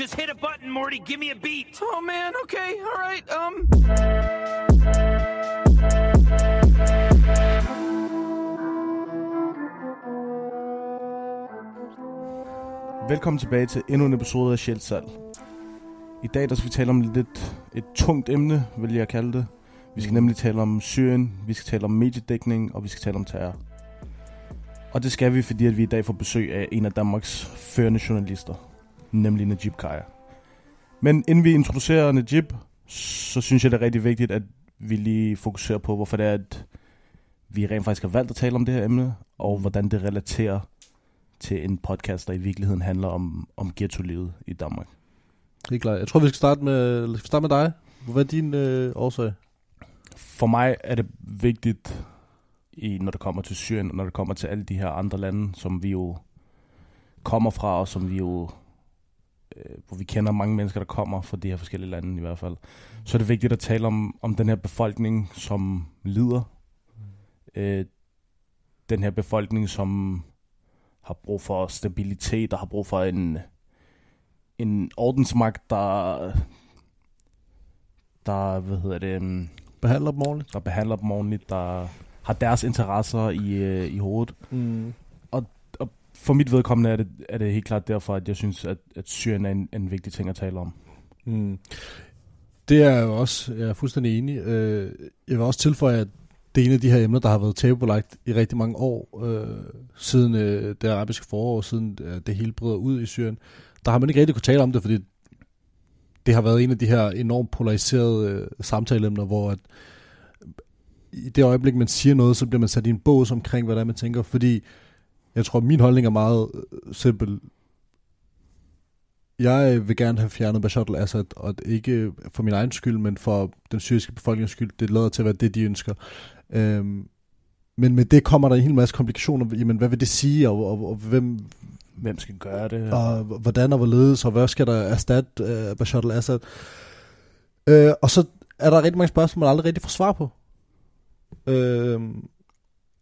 Just hit a button, Morty. Give me a beat. Oh man, okay, all right. Um. Velkommen tilbage til endnu en episode af Sjælsal. I dag der skal vi tale om lidt et tungt emne, vil jeg kalde det. Vi skal nemlig tale om Syrien, vi skal tale om mediedækning, og vi skal tale om terror. Og det skal vi, fordi at vi i dag får besøg af en af Danmarks førende journalister, nemlig Najib Kaya. Men inden vi introducerer Najib, så synes jeg, det er rigtig vigtigt, at vi lige fokuserer på, hvorfor det er, at vi rent faktisk har valgt at tale om det her emne, og hvordan det relaterer til en podcast, der i virkeligheden handler om, om ghetto-livet i Danmark. Helt klart. Jeg tror, vi skal starte med, skal starte med dig. Hvad er din øh, årsag? For mig er det vigtigt, i, når det kommer til Syrien, og når det kommer til alle de her andre lande, som vi jo kommer fra, og som vi jo, hvor vi kender mange mennesker, der kommer fra de her forskellige lande i hvert fald, så er det vigtigt at tale om, om den her befolkning, som lider. Øh, den her befolkning, som har brug for stabilitet og har brug for en, en ordensmagt, der, der, hvad hedder det, um, Behandler dem ordentligt? der behandler dem ordentligt, der har deres interesser i, øh, i hovedet. Mm. For mit vedkommende er det, er det helt klart derfor, at jeg synes, at, at Syrien er en, en vigtig ting at tale om. Mm. Det er jeg jo også, jeg er fuldstændig enig. Øh, jeg vil også tilføje, at det er en af de her emner, der har været tabubelagt i rigtig mange år, øh, siden øh, det arabiske forår, siden øh, det hele bryder ud i Syrien. Der har man ikke rigtig kunne tale om det, fordi det har været en af de her enormt polariserede øh, samtaleemner, hvor at i det øjeblik, man siger noget, så bliver man sat i en bås omkring, hvad det er, man tænker. Fordi jeg tror, min holdning er meget øh, simpel. Jeg vil gerne have fjernet Bashar al-Assad, og ikke for min egen skyld, men for den syriske befolkningens skyld. Det lader til at være det, de ønsker. Øhm, men med det kommer der en hel masse komplikationer. Jamen, hvad vil det sige, og, og, og hvem, Hvem skal gøre det? og hvordan og hvorledes, og hvad skal der erstatte uh, Bashar al-Assad? Uh, og så er der rigtig mange spørgsmål, man aldrig rigtig får svar på. Uh,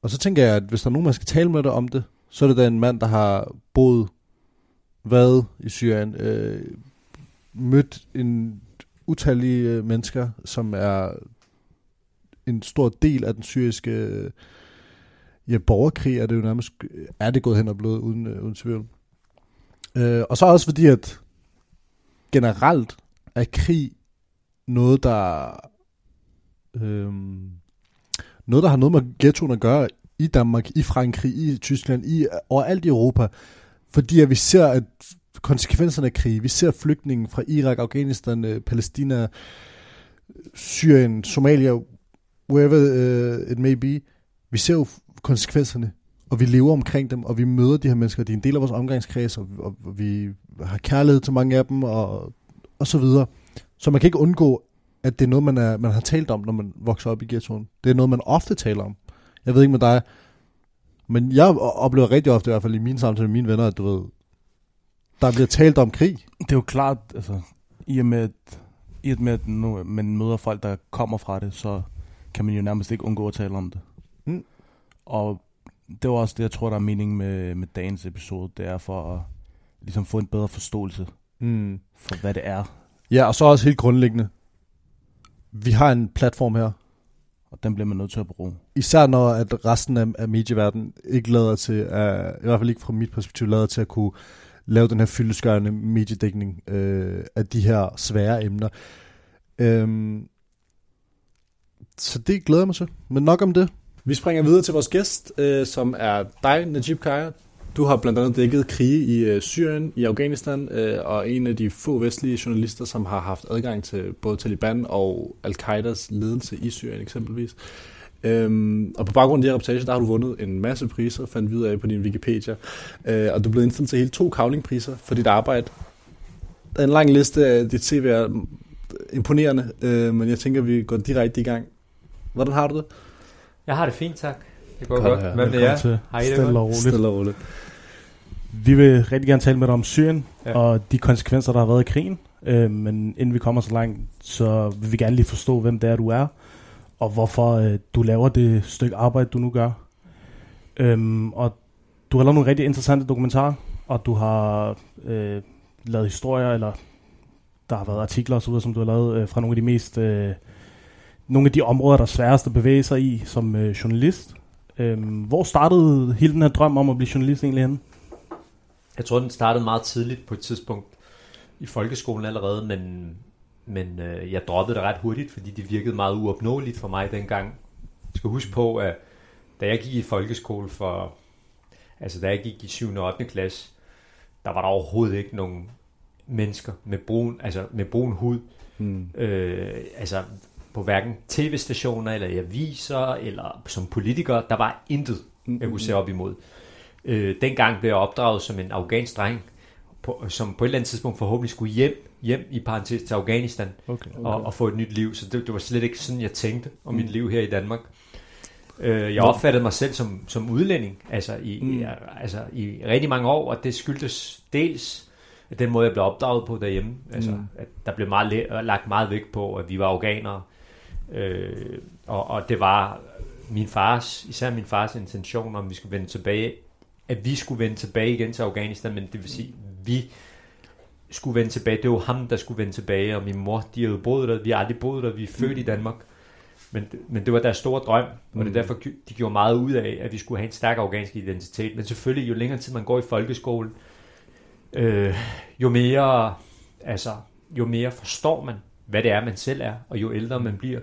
og så tænker jeg, at hvis der er nogen, man skal tale med dig om det, så er det da en mand, der har boet hvad i Syrien, øh, mødt en utallige øh, mennesker, som er en stor del af den syriske øh, ja, borgerkrig, er det jo nærmest, er det gået hen og blevet uden, øh, uden tvivl. Øh, og så også fordi, at generelt er krig noget, der øh, noget, der har noget med ghettoen at gøre i Danmark, i Frankrig, i Tyskland, i overalt i Europa. Fordi at vi ser at konsekvenserne af krig. Vi ser flygtningen fra Irak, Afghanistan, øh, Palæstina, Syrien, Somalia, wherever uh, it may be. Vi ser jo konsekvenserne og vi lever omkring dem, og vi møder de her mennesker, de er en del af vores omgangskreds, og, og, og vi har kærlighed til mange af dem, og, og så videre. Så man kan ikke undgå, at det er noget, man, er, man har talt om, når man vokser op i ghettoen. Det er noget, man ofte taler om. Jeg ved ikke med dig, men jeg oplever rigtig ofte, i hvert fald i mine samtaler med mine venner, at du ved, der bliver talt om krig. Det er jo klart, altså, i og med, at, i og med, at nu, man møder folk, der kommer fra det, så kan man jo nærmest ikke undgå at tale om det. Mm. Og det var også det, jeg tror, der er mening med, med dagens episode. Det er for at ligesom få en bedre forståelse Mm. for, hvad det er. Ja, og så også helt grundlæggende, vi har en platform her, Og den bliver man nødt til at bruge. især når at resten af, af medieverdenen ikke lader til, at, i hvert fald ikke fra mit perspektiv, lader til at kunne lave den her fyldeskørende mediedækning øh, af de her svære emner. Øhm, så det glæder jeg mig til. Men nok om det. Vi springer videre til vores gæst, øh, som er dig, Najib Kaya. Du har blandt andet dækket krige i øh, Syrien, i Afghanistan, øh, og en af de få vestlige journalister, som har haft adgang til både Taliban og Al-Qaidas ledelse i Syrien eksempelvis. Øhm, og på baggrund af de her reportager, der har du vundet en masse priser, fandt vi ud af på din Wikipedia. Øh, og du er blevet indstillet til hele to kavlingpriser for dit arbejde. Der er en lang liste af dit CV er imponerende, øh, men jeg tænker, vi går direkte i gang. Hvordan har du det? Jeg har det fint, tak. Det går Godt godt. Hvad med jer? Hej, det Stille og roligt. Stille og roligt. Vi vil rigtig gerne tale med dig om Syrien Ja. og de konsekvenser, der har været i krigen. Øh, men inden vi kommer så langt, så vil vi gerne lige forstå, hvem det er, du er, og hvorfor øh, du laver det stykke arbejde, du nu gør. Øhm, og du har lavet nogle rigtig interessante dokumentarer, og du har øh, lavet historier, eller der har været artikler osv., som du har lavet øh, fra nogle af de mest... Øh, nogle af de områder, der er sværest at bevæge sig i som øh, journalist. Øh, hvor startede hele den her drøm om at blive journalist egentlig henne? Jeg tror, den startede meget tidligt på et tidspunkt i folkeskolen allerede, men, men øh, jeg droppede det ret hurtigt, fordi det virkede meget uopnåeligt for mig dengang. Jeg skal huske på, at da jeg gik i folkeskole for, altså da jeg gik i 7. og 8. klasse, der var der overhovedet ikke nogen mennesker med brun, altså med brun hud, mm. øh, altså på hverken tv-stationer eller i aviser eller som politiker, der var intet, jeg kunne se op imod. Øh, dengang blev jeg opdraget som en afghansk dreng, på, som på et eller andet tidspunkt forhåbentlig skulle hjem, hjem i parentes til Afghanistan Okay. og, og få et nyt liv. Så det, det var slet ikke sådan, jeg tænkte om mit liv her i Danmark. Øh, jeg opfattede mig selv som, som udlænding, altså i, mm. i, altså i rigtig mange år, og det skyldtes dels at den måde, jeg blev opdraget på derhjemme. Altså, mm. at der blev meget, lagt meget vægt på, at vi var afghanere. Øh, og, og det var min fars, især min fars intention, om vi skulle vende tilbage, at vi skulle vende tilbage igen til Afghanistan, men det vil sige, vi skulle vende tilbage. Det var ham, der skulle vende tilbage, og min mor, de havde boet der. Vi har aldrig boet der. Vi er født i Danmark. Men, men det var deres store drøm, og det er derfor, de gjorde meget ud af, at vi skulle have en stærk afghansk identitet. Men selvfølgelig, jo længere tid man går i folkeskole, øh, jo mere, altså, jo mere forstår man, hvad det er, man selv er, og jo ældre man bliver,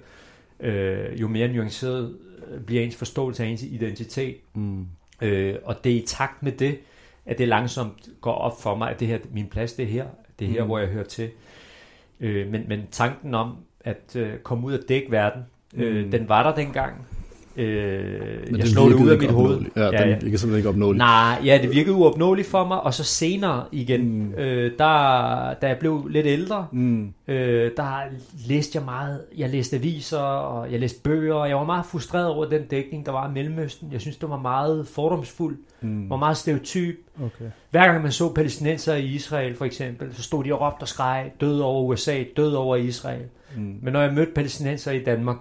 øh, jo mere nuanceret bliver ens forståelse af ens identitet. Mm. Øh, og det er i takt med det, at det langsomt går op for mig, at det her, min plads det er her, det er her, mm. hvor jeg hører til. Øh, men, men tanken om at øh, komme ud og dække verden, øh, Mm. den var der dengang. Øh, Men jeg slog det ud af mit hoved. Ja, ja, den, det kan simpelthen ikke opnåeligt. Nej, ja, det virkede uopnåeligt for mig, og så senere igen, mm. øh, der, da jeg blev lidt ældre, Mm. øh, der læste jeg meget, jeg læste aviser, og jeg læste bøger, og jeg var meget frustreret over den dækning, der var i Mellemøsten. Jeg synes, det var meget fordomsfuld, Mm. var meget stereotyp. Okay. Hver gang man så palæstinenser i Israel for eksempel, så stod de og råbte og skreg, død over USA, død over Israel. Mm. Men når jeg mødte palæstinenser i Danmark,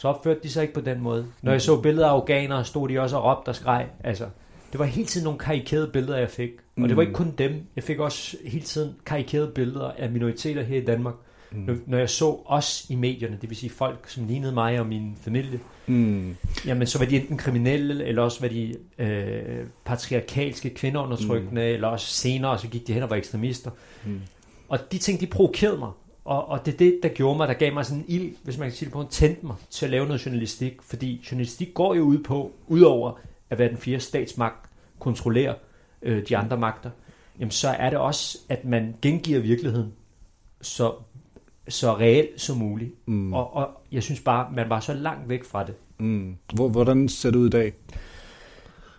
så opførte de sig ikke på den måde. Når jeg så billeder af afghanere, stod de også og råbte og skreg. Altså, det var hele tiden nogle karikerede billeder, jeg fik. Og det var ikke kun dem. Jeg fik også hele tiden karikerede billeder af minoriteter her i Danmark. Mm. Når, når jeg så os i medierne, det vil sige folk, som lignede mig og min familie, Mm. jamen så var de enten kriminelle, eller også var de øh, patriarkalske kvindeundertrykkende, mm. eller også senere, så gik de hen og var ekstremister. Mm. Og de ting, de provokerede mig. Og, og det er det, der gjorde mig, der gav mig sådan en ild, hvis man kan sige det på, en tændte mig til at lave noget journalistik. Fordi journalistik går jo ud på, udover at være den fjerde statsmagt, kontrollere øh, de andre magter, jamen så er det også, at man gengiver virkeligheden så, så reelt som muligt. Mm. Og, og jeg synes bare, man var så langt væk fra det. Mm. Hvor, hvordan ser det ud i dag?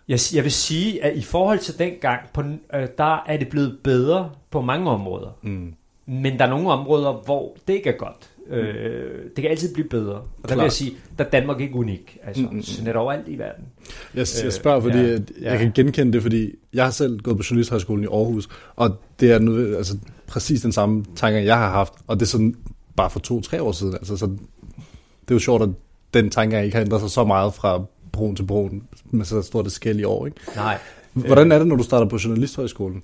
Jeg, jeg vil sige, at i forhold til dengang, på, øh, der er det blevet bedre på mange områder. Mm. Men der er nogle områder, hvor det ikke er godt. Øh, det kan altid blive bedre. Og der vil Klart. jeg sige, der er Danmark ikke unik. Altså, Mm, mm, mm, mm, sådan er det overalt i verden. Jeg, jeg Øh, spørger, fordi ja, jeg ja. kan genkende det, fordi jeg har selv gået på Journalisthøjskolen i Aarhus, og det er nu, altså, præcis den samme tanke, jeg har haft, og det er sådan bare for to-tre år siden. Altså, så det er jo sjovt, at den tanke ikke har ændret sig så meget fra broen til broen, med så stort et skæld i år. Ikke? Nej. Hvordan er det, når du starter på Journalisthøjskolen?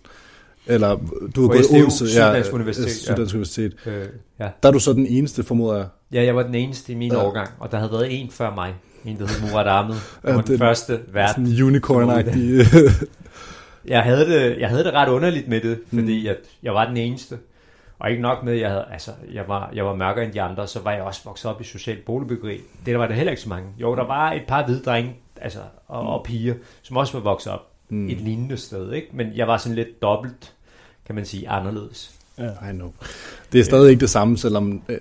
Eller du har På gået SDU, Odense, Syddansk Universitet, ja. Syddansk Universitet. Øh, ja. Der er du så den eneste, formoder jeg. ja, jeg var den eneste i min Ja. ja. årgang, og der havde været en før mig. En, der hed Murad Ahmed. Ja, Ja, den den- første vært. Sådan unicorn-agtig. Jeg havde, det, jeg havde det ret underligt med det, fordi Mm. mm. at jeg var den eneste. Og ikke nok med, at jeg, havde, altså, jeg, var, jeg var mørkere end de andre, så var jeg også vokset op i socialt boligbyggeri. Det der var der heller ikke så mange. Jo, der var et par hvide drenge altså, og, og piger, som også var vokset op Mm. mm. et lignende sted. Ikke? Men jeg var sådan lidt dobbelt, kan man sige, anderledes. Ja. I know. Det er stadig ikke det samme, selvom øh,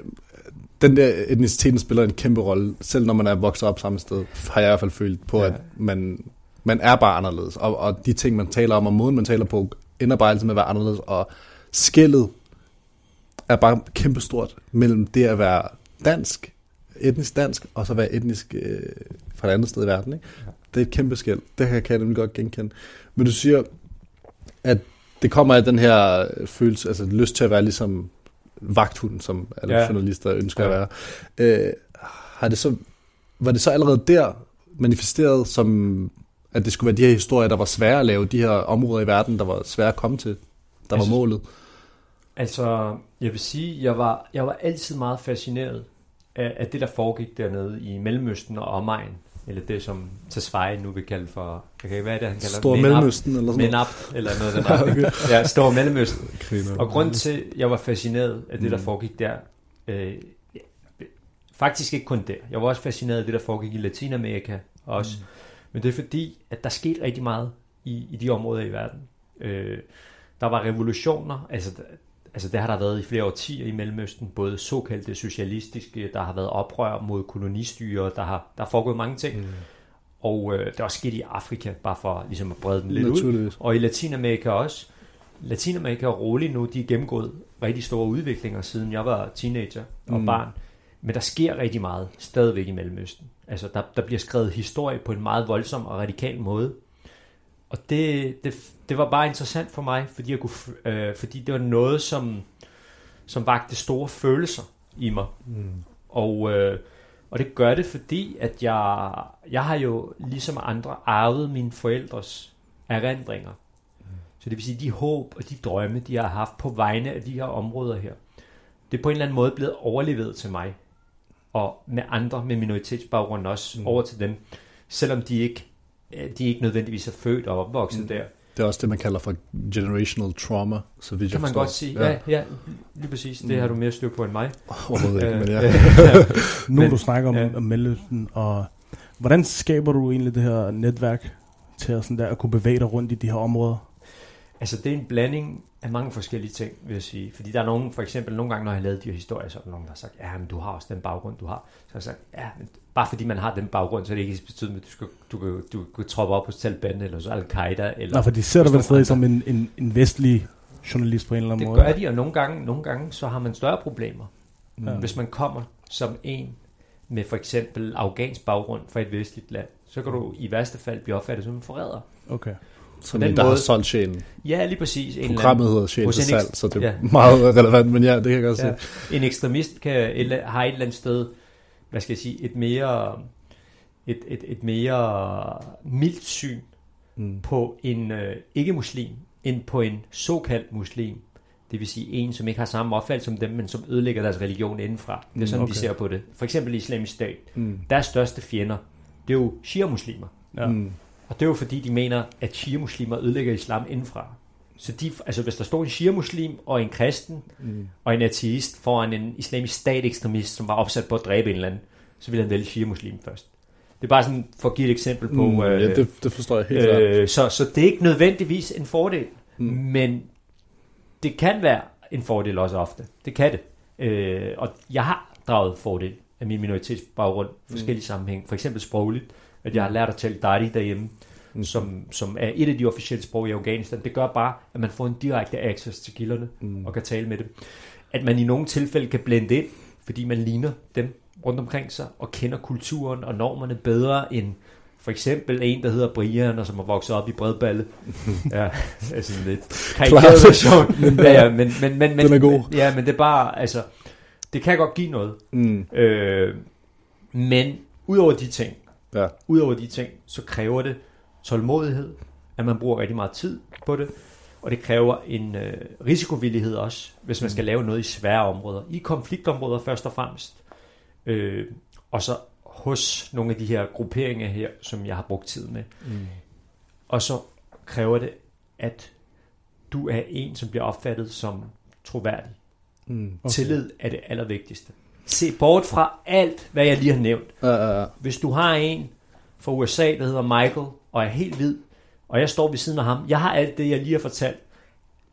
den der etniciteten spiller en kæmpe rolle, selv når man er vokset op samme sted, har jeg i hvert fald følt på, Ja. at man, man er bare anderledes. Og, og de ting, man taler om, og måden, man taler på, ender bare altid med at være anderledes. Og skældet er bare kæmpestort mellem det at være dansk, etnisk dansk, og så være etnisk øh, fra et andet sted i verden. Ikke? Det er et kæmpe skæld. Det her kan jeg nemlig godt genkende. Men du siger, at det kommer af den her følelse, altså lyst til at være ligesom vagthunden, som alle ja. Journalister ønsker. Ja. at være. Øh, har det så, var det så allerede der manifesteret som, at det skulle være de her historier, der var svære at lave, de her områder i verden, der var svære at komme til, der var Altså, målet? Altså, jeg vil sige, jeg var, jeg var altid meget fascineret af, af det, der foregik dernede i Mellemøsten og omegn. Eller det, som Tesfaye nu vil kalde for... Okay, hvad er det, han kalder Stor Mellemøsten eller sådan Menab, eller noget den. Ja, Stor Mellemøsten. noget. Og grund til, jeg var fascineret af det, der foregik der, øh, faktisk ikke kun der. Jeg var også fascineret af det, der foregik i Latinamerika også. Mm. Men det er fordi, at der skete rigtig meget i, i de områder i verden. Øh, der var revolutioner, altså, altså det har der været i flere årtier i Mellemøsten, både såkaldte socialistiske, der har været oprør mod kolonistyre, der har, der er foregået mange ting. Mm. Og øh, det er også sket i Afrika, bare for ligesom at brede den lidt ud. Og i Latinamerika også. Latinamerika er roligt nu. De er gennemgået rigtig store udviklinger, siden jeg var teenager og Mm. barn. Men der sker rigtig meget stadigvæk i Mellemøsten. Altså, der, der bliver skrevet historie på en meget voldsom og radikal måde. Og det, det, det var bare interessant for mig, fordi, jeg kunne, øh, fordi det var noget, som, som vagte store følelser i mig. Mm. Og, øh, og det gør det, fordi at jeg, jeg har jo ligesom andre arvet mine forældres erindringer. Så det vil sige, de håb og de drømme, de har haft på vegne af de her områder her, det er på en eller anden måde blevet overleveret til mig. Og med andre med minoritetsbaggrund også mm. over til dem. Selvom de ikke, de ikke nødvendigvis er født og opvokset mm. Der. Det er også det, man kalder for generational trauma, så vidt Kan jeg man forstår. godt sige. Ja, ja lige præcis. Det Mm. har du mere styr på end mig. Overhovedet ikke, men ja. Nu Men- du snakker om, ja. ja. om Mellemøsten, og hvordan skaber du egentlig det her netværk til at, sådan der, at kunne bevæge dig rundt i de her områder? Altså, det er en blanding af mange forskellige ting, vil jeg sige. Fordi der er nogen, for eksempel nogle gange, når jeg lavet de her historier, så er der nogen, der har sagt, ja, men du har også den baggrund, du har. Så har jeg sagt, ja, men bare fordi man har den baggrund, så er det ikke betydet, at du skal du, kan- du, kan troppe op hos Taliban, eller hos Al-Qaida, eller... Nå, for de ser dig vel stadig nogle som en, en, en vestlig journalist på en eller anden det måde. gør de, og nogle gange, nogle gange, så har man større problemer. Ja. Hvis man kommer som en med for eksempel afghansk baggrund fra et vestligt land, så kan du i værste fald blive opfattet som en forræder. Okay. Som den en, der har måde- solgt sjælen. Ja, lige præcis. En eller anden- Programmet hedder Sjæl til salg, så det er ja. meget relevant, men ja, det kan jeg godt se. Ja. En ekstremist kan, eller, har et eller andet sted, hvad skal jeg sige, et mere, et, et, et mere mildt syn Mm. på en øh, ikke-muslim, end på en såkaldt muslim. Det vil sige en, som ikke har samme opfattelse som dem, men som ødelægger deres religion indenfra. Det er Mm, sådan, okay. okay. vi ser på det. For eksempel islamisk stat. Mm. Deres største fjender, det er jo shia-muslimer. Ja. Mm. Og det er jo fordi, de mener, at shia-muslimer ødelægger islam indenfra. Så de, altså hvis der står en shia-muslim og en kristen Mm. og en ateist foran en islamisk stat-ekstremist, som var opsat på at dræbe en eller anden, så ville han vælge shia-muslim først. Det er bare sådan for at give et eksempel på... Mm, øh, ja, det, det forstår jeg helt klart. øh, så, så det er ikke nødvendigvis en fordel, Mm. mm. men det kan være en fordel også ofte. Det kan det. Øh, og jeg har draget fordel af min minoritetsbaggrund i forskellige mm. sammenhæng. For eksempel sprogligt, at jeg har lært at tale Dari derhjemme, Mm. som, som er et af de officielle sprog i Afghanistan. Det gør bare, at man får en direkte access til kilderne Mm. og kan tale med dem. At man i nogle tilfælde kan blende ind, fordi man ligner dem rundt omkring sig, og kender kulturen og normerne bedre end for eksempel en, der hedder Brian, og som har vokset op i Bredballe. ja, altså sådan lidt karikeret version. ja, ja, men, men, men, men, Den er god. Men, ja, men det er bare, altså, det kan godt give noget. Mm. Øh, men udover de ting, Ja. udover de ting, så kræver det tålmodighed, at man bruger rigtig meget tid på det, og det kræver en øh, risikovillighed også, hvis man skal lave noget i svære områder. I konfliktområder først og fremmest. Øh, og så hos nogle af de her grupperinger her, som jeg har brugt tid med. Mm. Og så kræver det, at du er en, som bliver opfattet som troværdig. Mm. Okay. Tillid er det allervigtigste. Se bort fra alt, hvad jeg lige har nævnt. Ja, ja, ja. Hvis du har en fra USA, der hedder Michael, og er helt hvid, og jeg står ved siden af ham, jeg har alt det, jeg lige har fortalt.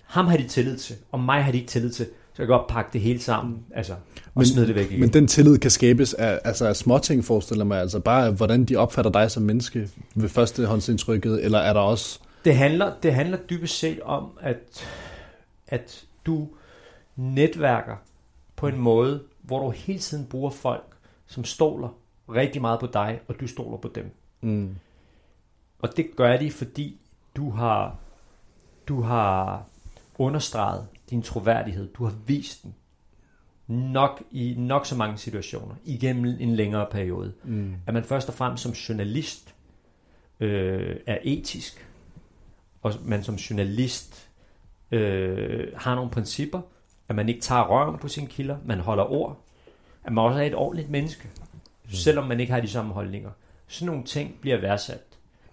Ham har de tillid til, og mig har de ikke tillid til. Så jeg kan godt pakke det hele sammen, altså, og Men- smide det væk igen. Men den tillid kan skabes af, altså af småting, forestiller mig. Altså bare, hvordan de opfatter dig som menneske ved førstehåndsindtrykket, eller er der også... Det handler, det handler dybest set om, at, at du netværker på en måde, hvor du hele tiden bruger folk, som stoler rigtig meget på dig, og du stoler på dem. Mm. Og det gør de, fordi du har, du har understreget din troværdighed. Du har vist den nok i nok så mange situationer igennem en længere periode. Mm. At man først og fremmest som journalist øh, er etisk, og man som journalist øh, har nogle principper, at man ikke tager røven på sine kilder, man holder ord, at man også er et ordentligt menneske, selvom man ikke har de samme holdninger. Sådan nogle ting bliver værdsat.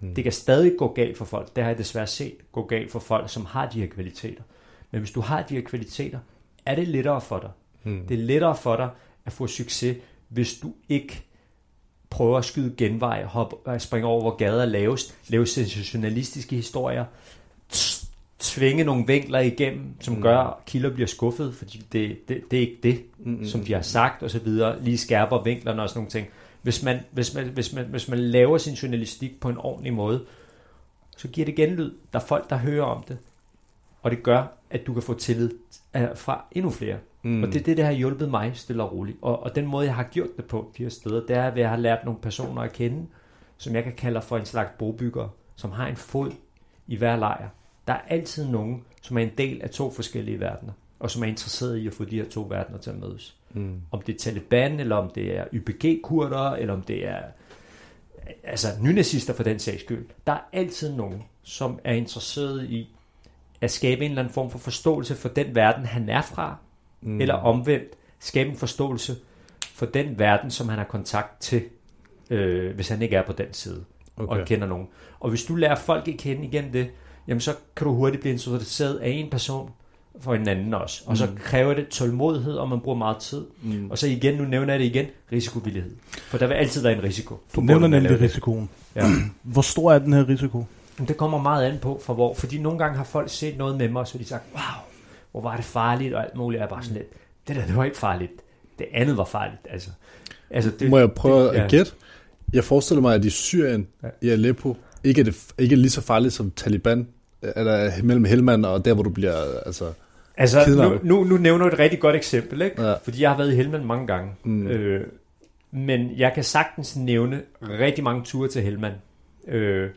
Mm. Det kan stadig gå galt for folk. Det har jeg desværre set gå galt for folk, som har de her kvaliteter. Men hvis du har de her kvaliteter, er det lettere for dig. Mm. Det er lettere for dig at få succes, hvis du ikke prøver at skyde genvej, hoppe, springe over, hvor gader er lavest, lave sensationalistiske historier, tvinge nogle vinkler igennem, som Mm. gør, at kilder bliver skuffet, fordi det, det, det er ikke det, Mm, som de har sagt og så videre, lige skærper vinklerne og sådan nogle ting. Hvis man, hvis man, hvis man, hvis man laver sin journalistik på en ordentlig måde, så giver det genlyd. Der er folk, der hører om det, og det gør, at du kan få tillid øh, fra endnu flere. Mm. Og det er det, der har hjulpet mig stille og roligt. Og, og den måde, jeg har gjort det på de her steder, det er, at jeg har lært nogle personer at kende, som jeg kan kalde for en slags brobyggere, som har en fod i hver lejr. Der er altid nogen, som er en del af to forskellige verdener, og som er interesseret i at få de her to verdener til at mødes. Mm. Om det er Taliban, eller om det er YPG-kurder, eller om det er altså nynazister for den sags skyld. Der er altid nogen, som er interesseret i at skabe en eller anden form for forståelse for den verden, han er fra, Mm. eller omvendt skabe en forståelse for den verden, som han har kontakt til, øh, hvis han ikke er på den side okay. og kender nogen. Og hvis du lærer folk at kende igen det, jamen så kan du hurtigt blive introduceret af en person for en anden også. Og så Mm. kræver det tålmodighed, og man bruger meget tid. Mm. Og så igen, nu nævner jeg det igen, risikovillighed. For der vil altid være en risiko. Du nævner nemlig det. risikoen. Ja. Hvor stor er den her risiko? Det kommer meget an på, for hvor. Fordi nogle gange har folk set noget med mig, og så har de sagt, wow, hvor var det farligt, og alt muligt. Jeg er bare sådan lidt, det der, det var ikke farligt. Det andet var farligt, altså. altså det, Må jeg prøve ja. at gætte? Jeg forestiller mig, at i Syrien, Ja. i Aleppo, ikke er det ikke lige så farligt som Taliban, eller mellem Helmand og der, hvor du bliver, altså... Altså, nu, Kidnappet. nu, nu nævner du et rigtig godt eksempel, ikke? Ja. Fordi jeg har været i Helmand mange gange. Mm. Øh, men jeg kan sagtens nævne rigtig mange ture til Helmand. Øh,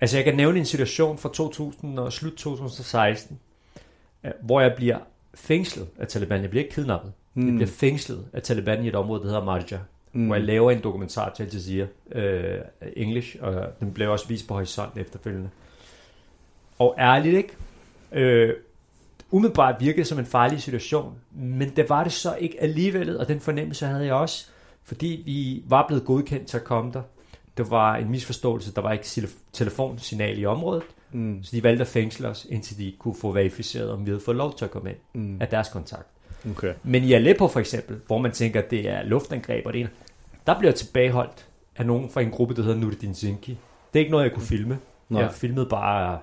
altså, jeg kan nævne en situation fra 2000 og slut 2016, øh, hvor jeg bliver fængslet af Taliban. Jeg bliver ikke kidnappet. Mm. Jeg bliver fængslet af Taliban i et område, der hedder Marja. Mm. Hvor jeg laver en dokumentar til Al Jazeera, øh, English, og den blev også vist på horisont efterfølgende. Og ærligt, ikke? Øh, umiddelbart virkede som en farlig situation, men det var det så ikke alligevel, og den fornemmelse havde jeg også, fordi vi var blevet godkendt til at komme der. Der var en misforståelse, der var ikke tele- telefonsignal i området, Mm. så de valgte at fængsle os, indtil de kunne få verificeret, om vi havde fået lov til at komme ind Mm. af deres kontakt. Okay. Men i Aleppo for eksempel, hvor man tænker, at det er luftangreb og det ene, der bliver tilbageholdt af nogen fra en gruppe, der hedder Nuruddin Zinki. Det er ikke noget, jeg kunne filme. Nej. Jeg filmede bare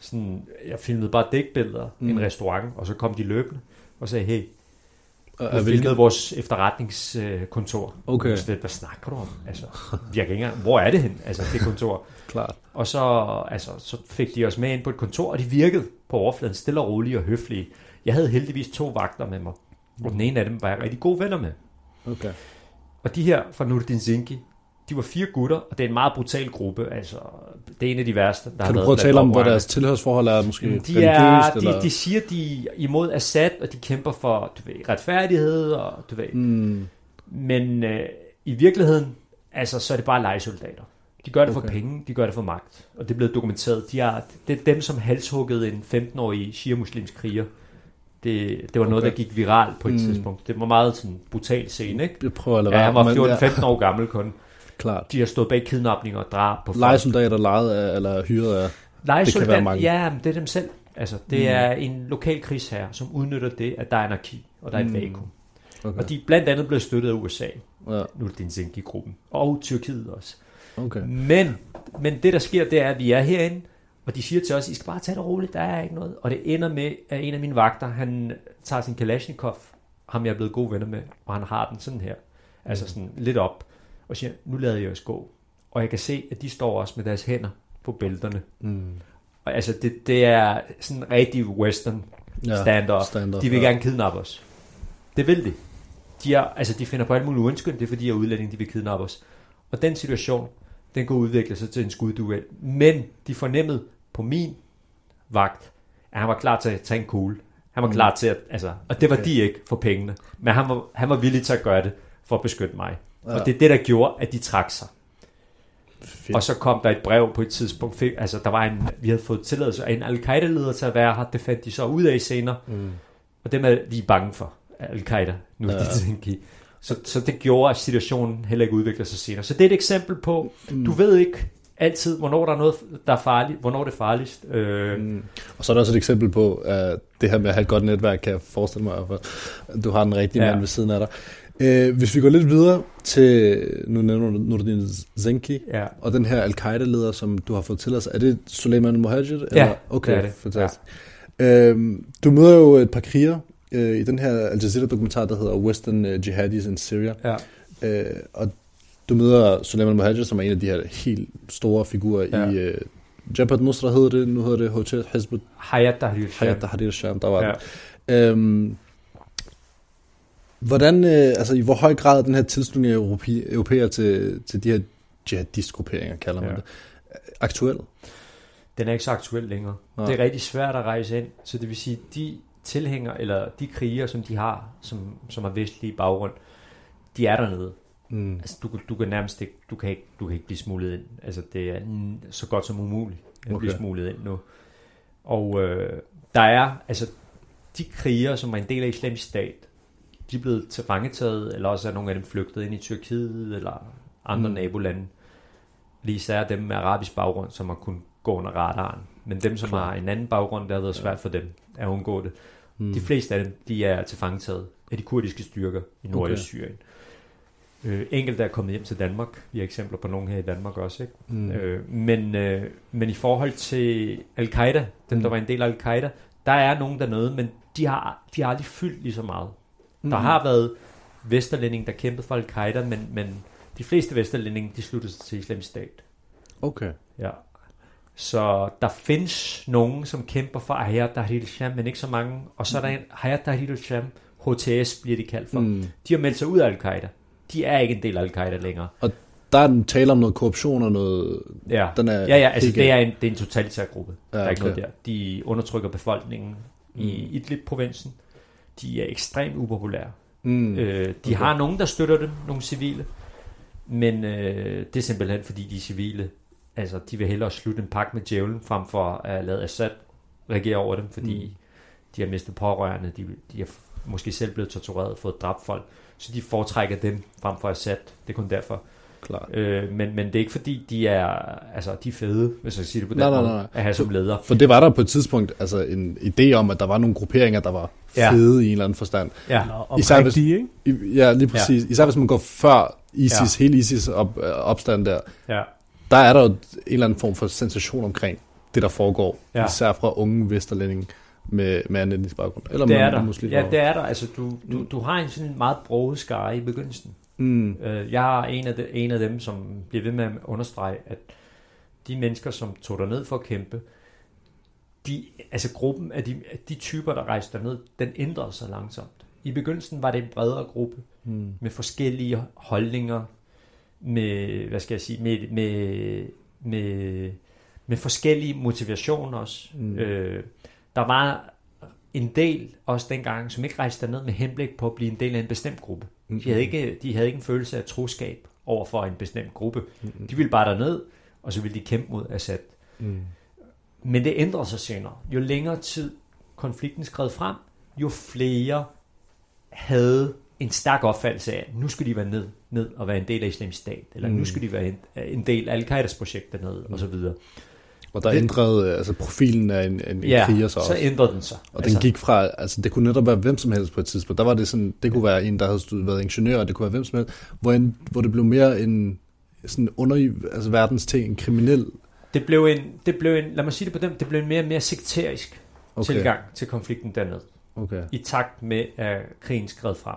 sådan, jeg filmede bare dækbilleder Mm. mm. en restaurant, og så kom de løbende og sagde, hey, og filmede vores efterretningskontor. Okay. Så det, hvad snakker du om? Altså, jeg kan ikke engang, hvor er det hen, altså det kontor? Klart. Og så, altså, så fik de os med ind på et kontor, og de virkede på overfladen stille og rolige og høflige. Jeg havde heldigvis to vagter med mig, og den ene af dem var jeg rigtig gode venner med. Okay. Og de her fra Nuruddin Zinki, de var fire gutter, og det er en meget brutal gruppe. Altså, det er en af de værste, der har Kan du været prøve at tale om, hvor deres tilhørsforhold er måske Mm, religiøst? de, er, eller? de, de siger, de er imod Assad, og de kæmper for du ved, retfærdighed, og du ved. Mm. Men øh, i virkeligheden, altså, så er det bare legesoldater. De gør det for Okay. penge, de gør det for magt. Og det er blevet dokumenteret. De er, det er dem, som halshuggede en 15-årig shia-muslimsk kriger. Det, det var noget, Okay. der gik viralt på et Mm. tidspunkt. Det var meget sådan brutal scene, ikke? Jeg prøver at lade Ja, være. han var men 14-15 år gammel kun. Klart. De har stået bag kidnapning og drab på folk. Lejesoldater lejet af, eller hyret af. Lejesoldat, Det kan være mange. Ja, men det er dem selv. Altså, det Mm. er en lokal krigsherre, som udnytter det, at der er anarki, og der er et Mm. vakuum. Okay. Og de er blandt andet blevet støttet af USA. Ja, Nu er det din Zinki-gruppen. Og Tyrkiet også. okay. Men, men det, der sker, det er, at vi er herinde, og de siger til os, I skal bare tage det roligt, der er ikke noget. Og det ender med, at en af mine vagter, han tager sin Kalashnikov, ham jeg er blevet gode venner med, og han har den sådan her, altså sådan lidt op, og siger, nu lader jeg os gå. Og jeg kan se, at de står også med deres hænder på bælterne. Mm. Og altså, det, det er sådan en rigtig western Ja, stand-up. stand-up, De vil ja. gerne kidnappe os. Det vil de. De, er, altså, de finder på alt muligt undskyld, det er fordi, at udlændinge de vil kidnappe os. Og den situation, den kan udvikle sig til en skudduel. Men de fornemmede på min vagt, at han var klar til at tage en kugle. Han var Mm. klar til at, altså, og det var Okay. de ikke for pengene. Men han var, han var villig til at gøre det for at beskytte mig. Ja. Og det er det, der gjorde, at de trak sig. Fedt. Og så kom der et brev på et tidspunkt. Fik, altså, der var en, vi havde fået tilladelse af en al-Qaida-leder til at være her. Det fandt de så ud af senere. Mm. Og dem er de bange for, al-Qaida, nu Ja. de tænker så, så det gjorde, at situationen heller ikke udvikler sig senere. Så det er et eksempel på, mm. du ved ikke altid, hvornår der er noget, der er farligt, hvornår det er farligst. Øh, Mm. Og så er der også et eksempel på, at det her med at have et godt netværk, kan jeg forestille mig, at du har den rigtige ja. Mand ved siden af dig. Øh, hvis vi går lidt videre til, nu nævner du Nordin Zenki, ja. og den her al-Qaida-leder, som du har fået tilladelse, er det Suleiman Mohamed? Ja, okay, det er det. fantastisk. Ja. Øhm, du møder jo et par kriger øh, i den her Al Jazeera-dokumentar, der hedder Western øh, Jihadis in Syria. ja. Øh, og du møder Suleiman Mohamed, som er en af de her helt store figurer ja. Ja. i øh, Jabhat Nusra hedder det, nu hedder det Hotel Hizbut Hayat Tahrir Hayat Tahrir Sham, der var Ja. ja. Øhm, hvordan, øh, altså i hvor høj grad er den her tilslutning af europæ- europæer til, til de her jihadistgrupperinger, kalder man Ja. det, aktuel? Den er ikke så aktuel længere. Nej. Det er rigtig svært at rejse ind, så det vil sige, de tilhængere, eller de kriger, som de har, som, som har vestlige baggrund, de er dernede. Mm. Altså, du, kan- du kan nærmest ikke, du kan ikke, du kan ikke blive smuglet ind. Altså, det er så godt som umuligt at okay. blive smuglet ind nu. Og øh, der er, altså, de kriger, som er en del af islamisk stat, de er blevet tilfangetaget, eller også er nogle af dem flygtet ind i Tyrkiet, eller andre Mm. nabolande. Lige især dem med arabisk baggrund, som har kunnet gå under radaren. Men dem, som Klar. har en anden baggrund, der har været svært for dem at undgå det. Mm. De fleste af dem, de er tilfangetaget af de kurdiske styrker i nordlige Okay. Øh, enkelte er kommet hjem til Danmark. Vi har eksempler på nogle her i Danmark også. Ikke? Mm. Mm. Øh, men, øh, men i forhold til Al-Qaida, dem Mm. der var en del af Al-Qaida, der er nogen dernede, men de har, de har aldrig fyldt lige så meget. Mm. Der har været vesterlændinge, der kæmpede for Al-Qaida, men, men de fleste vesterlændinge, de sluttede sig til islamisk stat. Okay. Ja. Så der findes nogen, som kæmper for Hayat Tahrir al-Sham, men ikke så mange. Og så er der en Hayat Tahrir al-Sham, HTS bliver de kaldt for. Mm. Mm. De har meldt sig ud af Al-Qaida. De er ikke en del af Al-Qaida længere. Der er den tale om noget korruption og noget... Ja, Den er ja, ja altså helt det er en, det er en totalitær gruppe. Ja, der er ikke noget der. De undertrykker befolkningen mm. i. Idlib-provinsen. De er ekstremt upopulære. Mm. Øh, de Okay. har nogen, der støtter dem, nogle civile. Men øh, det er simpelthen, fordi de civile. Altså, de vil hellere slutte en pagt med djævlen, frem for at lade Assad regere over dem, fordi mm. de har mistet pårørende, de, de er måske selv blevet tortureret, fået dræbt folk. Så de foretrækker dem frem for Assad. Det er kun derfor. Klart. Øh, men, men det er ikke fordi, de er, altså, de er fede, hvis jeg siger det på den Nej, nej, måde, nej. at have som leder. For det var der på et tidspunkt altså en idé om, at der var nogle grupperinger, der var Ja. fede i en eller anden forstand. Ja, Især hvis- ikke? Ja, lige præcis. Ja. Især hvis man går før ISIS, ja. Ja. hele ISIS op, øh, opstand der, ja. der er der jo en eller anden form for sensation omkring det, der foregår. Ja. Ja. Især fra unge vesterlændinge med, med anden etnisk baggrund. Eller Det er der. muslim Ja, det er der. Altså, du, du, du har en sådan meget broget skare i begyndelsen. Mm. Øh, Jeg er en af, de, en af dem, som bliver ved med at understrege, at de mennesker, som tog derned for at kæmpe, de, altså gruppen af de, de typer, der rejste derned, den ændrede sig langsomt. I begyndelsen var det en bredere gruppe Mm. med forskellige holdninger, med, hvad skal jeg sige, med, med, med, med forskellige motivationer også. Mm. Mm. Øh, der var en del også dengang, som ikke rejste derned med henblik på at blive en del af en bestemt gruppe. De havde ikke, de havde ikke en følelse af troskab over for en bestemt gruppe. De ville bare derned, og så ville de kæmpe mod Assad. Mm. Men det ændrer sig senere. Jo længere tid konflikten skred frem, jo flere havde en stærk opfattelse af, at nu skal de være ned, ned og være en del af islamisk stat, eller Mm. nu skal de være en, en del af Al-Qaidas projekt dernede, mm. og så videre. Og der Det- ændrede øh, altså profilen af en, en, Ja, kriger så også. så ændrede den sig. Og den gik fra, altså det kunne netop være hvem som helst på et tidspunkt. Der var det sådan, det kunne være en, der havde været ingeniør, og det kunne være hvem som helst, hvor, en, hvor det blev mere en sådan under, altså verdens ting, en kriminel. Det blev en, det blev en, lad mig sige det på dem, det blev en mere mere sekterisk Okay. tilgang til konflikten dernede, Okay. i takt med, at krigen skred frem.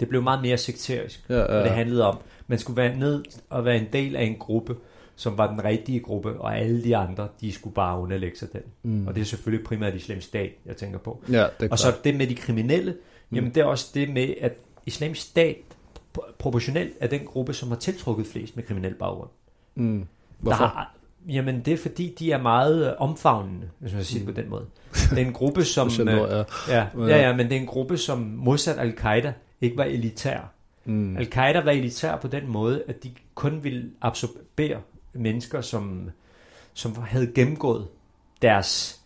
Det blev meget mere sekterisk. Ja, Og det ja. handlede om, man skulle være ned og være en del af en gruppe, som var den rigtige gruppe, og alle de andre, de skulle bare underlægge sig den. Mm. Mm. Og det er selvfølgelig primært islamisk stat, jeg tænker på. Ja, det er Og så det med de kriminelle, Mm. jamen det er også det med, at islamisk stat pro- proportionelt er den gruppe, som har tiltrukket flest med kriminel baggrund. Mm. Der Hvorfor? har, jamen det er fordi, de er meget øh, omfavnende, hvis man skal sige det på den måde. Det er en gruppe, som... Øh, ja, Ja. ja, ja, men det er en gruppe, som modsat al-Qaida ikke var elitær. Mm. Al-Qaida var elitær på den måde, at de kun ville absorbere mennesker, som, som havde gennemgået deres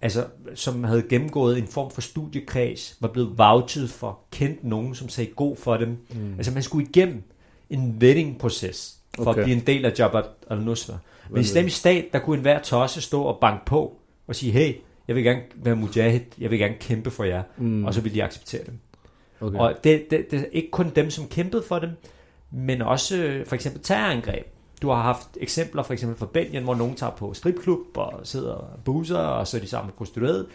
altså, som havde gennemgået en form for studiekreds, var blevet vouchet for, kendt nogen, som sagde god for dem. Mm. Altså man skulle igennem en vetting-proces for okay. At blive en del af Jabhat al-Nusra. Men i islamisk stat, der kunne enhver tosse stå og banke på og sige, hey, jeg vil gerne være mujahid, jeg vil gerne kæmpe for jer, mm. og så vil de acceptere dem. Okay. Og det, det, det er ikke kun dem, som kæmpede for dem, men også øh, for eksempel terrorangreb. Du har haft eksempler for eksempel fra Belgien, hvor nogen tager på stripklub og sidder og buser, og så er de sammen med prostituerede,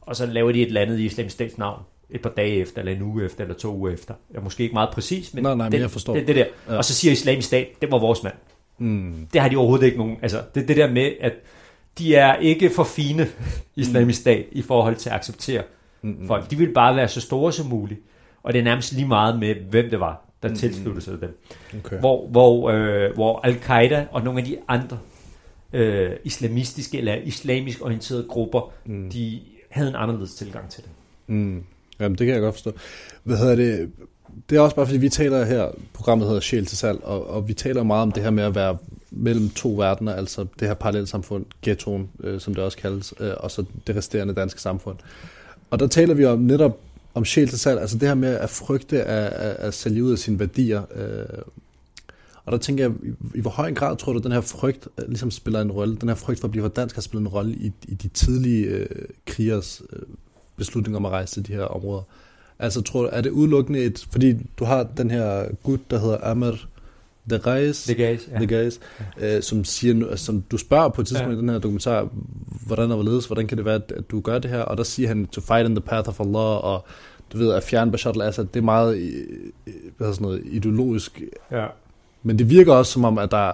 og så laver de et eller andet i islamisk stats navn et par dage efter, eller en uge efter, eller to uger efter. Jeg er måske ikke meget præcis, men Nej, nej, men det, jeg forstår. Det, det der. Ja. Og så siger islamisk stat, det var vores mand. Mm. Det har de overhovedet ikke nogen. Altså, det det der med, at de er ikke for fine islamisk stat i forhold til at acceptere Mm. folk. De vil bare være så store som muligt. Og det er nærmest lige meget med, hvem det var, der tilsluttede sig dem. Okay. Hvor, hvor, øh, hvor Al-Qaida og nogle af de andre øh, islamistiske eller islamisk orienterede grupper, mm. de havde en anderledes tilgang til det. Mm. Jamen, det kan jeg godt forstå. Hvad hedder det? Det er også bare, fordi vi taler her, programmet hedder Sjæl til salg, og, og vi taler meget om det her med at være mellem to verdener, altså det her parallelsamfund, ghettoen, øh, som det også kaldes, øh, og så det resterende danske samfund. Og der taler vi om netop om sjæl til salg, altså det her med at frygte at, at, at sælge ud af sine værdier. Øh, og der tænker jeg, i, i hvor høj grad tror du, den her frygt øh, ligesom spiller en rolle, den her frygt for at blive for dansk har spillet en rolle i, i de tidlige øh, krigers øh, beslutning om at rejse til de her områder. Altså, tror du, er det udelukkende et... Fordi du har den her gut, der hedder Amr de Reis, Det gav ja. de Reis øh, som, siger, som du spørger på et tidspunkt ja. I den her dokumentar, hvordan og hvorledes, hvordan kan det være, at du gør det her? Og der siger han, to fight in the path of Allah, og du ved, at fjerne Bashar al-Assad, det er meget øh, øh, hvad sådan noget, ideologisk. ja. Men det virker også som om, at der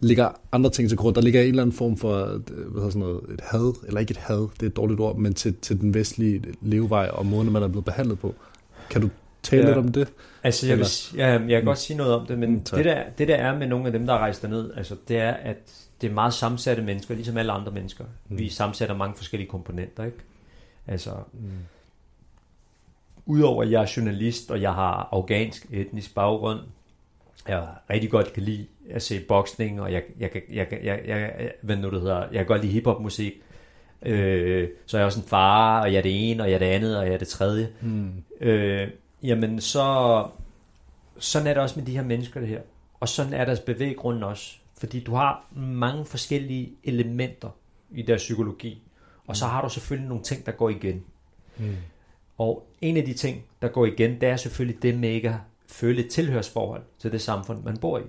ligger andre ting til grund. Der ligger en eller anden form for øh, hvad sådan noget, et had, eller ikke et had, det er et dårligt ord, men til, til den vestlige levevej og måden, man er blevet behandlet på. Kan du tale Ja. lidt om det? Altså, jeg, vil, s- ja, jeg kan godt sige noget om det, men Mm, tak. det, der, det der er med nogle af dem, der rejser ned, altså, det er, at det er meget sammensatte mennesker, ligesom alle andre mennesker. Mm. Vi sammensætter mange forskellige komponenter, ikke? Altså, mm. udover at jeg er journalist, og jeg har afghansk etnisk baggrund, jeg rigtig godt kan lide at se boksning, og jeg, jeg, jeg, jeg, jeg, jeg, jeg, hvad nu det hedder, jeg kan godt lide hiphopmusik, øh, så er jeg også en far, og jeg er det ene, og jeg er det andet, og jeg er det tredje. Mm. Øh, jamen så, sådan er det også med de her mennesker det her. Og sådan er deres bevæggrund også. Fordi du har mange forskellige elementer i deres psykologi. Og så har du selvfølgelig nogle ting, der går igen. Mm. Og en af de ting, der går igen, det er selvfølgelig det med ikke at føle et tilhørsforhold til det samfund, man bor i.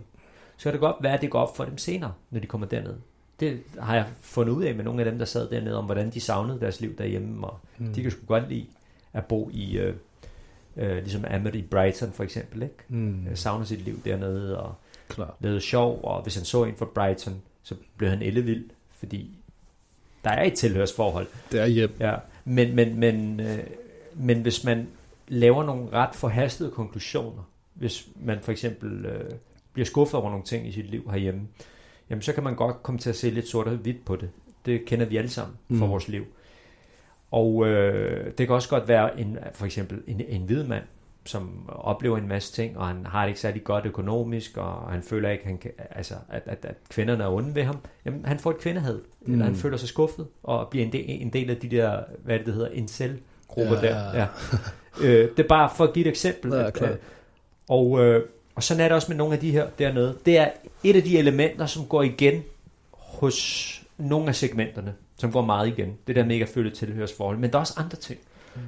Så kan det godt være, at det går op for dem senere, når de kommer derned. Det har jeg fundet ud af med nogle af dem, der sad dernede, om hvordan de savnede deres liv derhjemme. Og mm. de kan sgu godt lide at bo i, øh, øh, ligesom Ahmed i Brighton for eksempel, ikke? Mm. Øh, savner sit liv dernede, og Klar. lavede sjov, og hvis han så en fra Brighton, så blev han ellevild, fordi der er et tilhørsforhold. Det er hjem. Ja, men, men, men, øh, men hvis man laver nogle ret forhastede konklusioner, hvis man for eksempel øh, bliver skuffet over nogle ting i sit liv herhjemme, jamen så kan man godt komme til at se lidt sort og hvidt på det. Det kender vi alle sammen fra Mm. vores liv. Og øh, det kan også godt være en, for eksempel en, en hvid mand, som oplever en masse ting, og han har det ikke særlig godt økonomisk, og han føler ikke, han kan, altså, at, at, at kvinderne er onde ved ham. Jamen, han får et kvindehad, mm. eller han føler sig skuffet, og bliver en del, en del af de der, hvad det, hedder, incel-grupper Ja, der. ja. Øh, det er bare for at give et eksempel. Ja, at, øh, og, øh, og sådan er det også med nogle af de her dernede. Det er et af de elementer, som går igen hos nogle af segmenterne, som går meget igen. Det der med ikke at føle tilhørsforhold. Men der er også andre ting.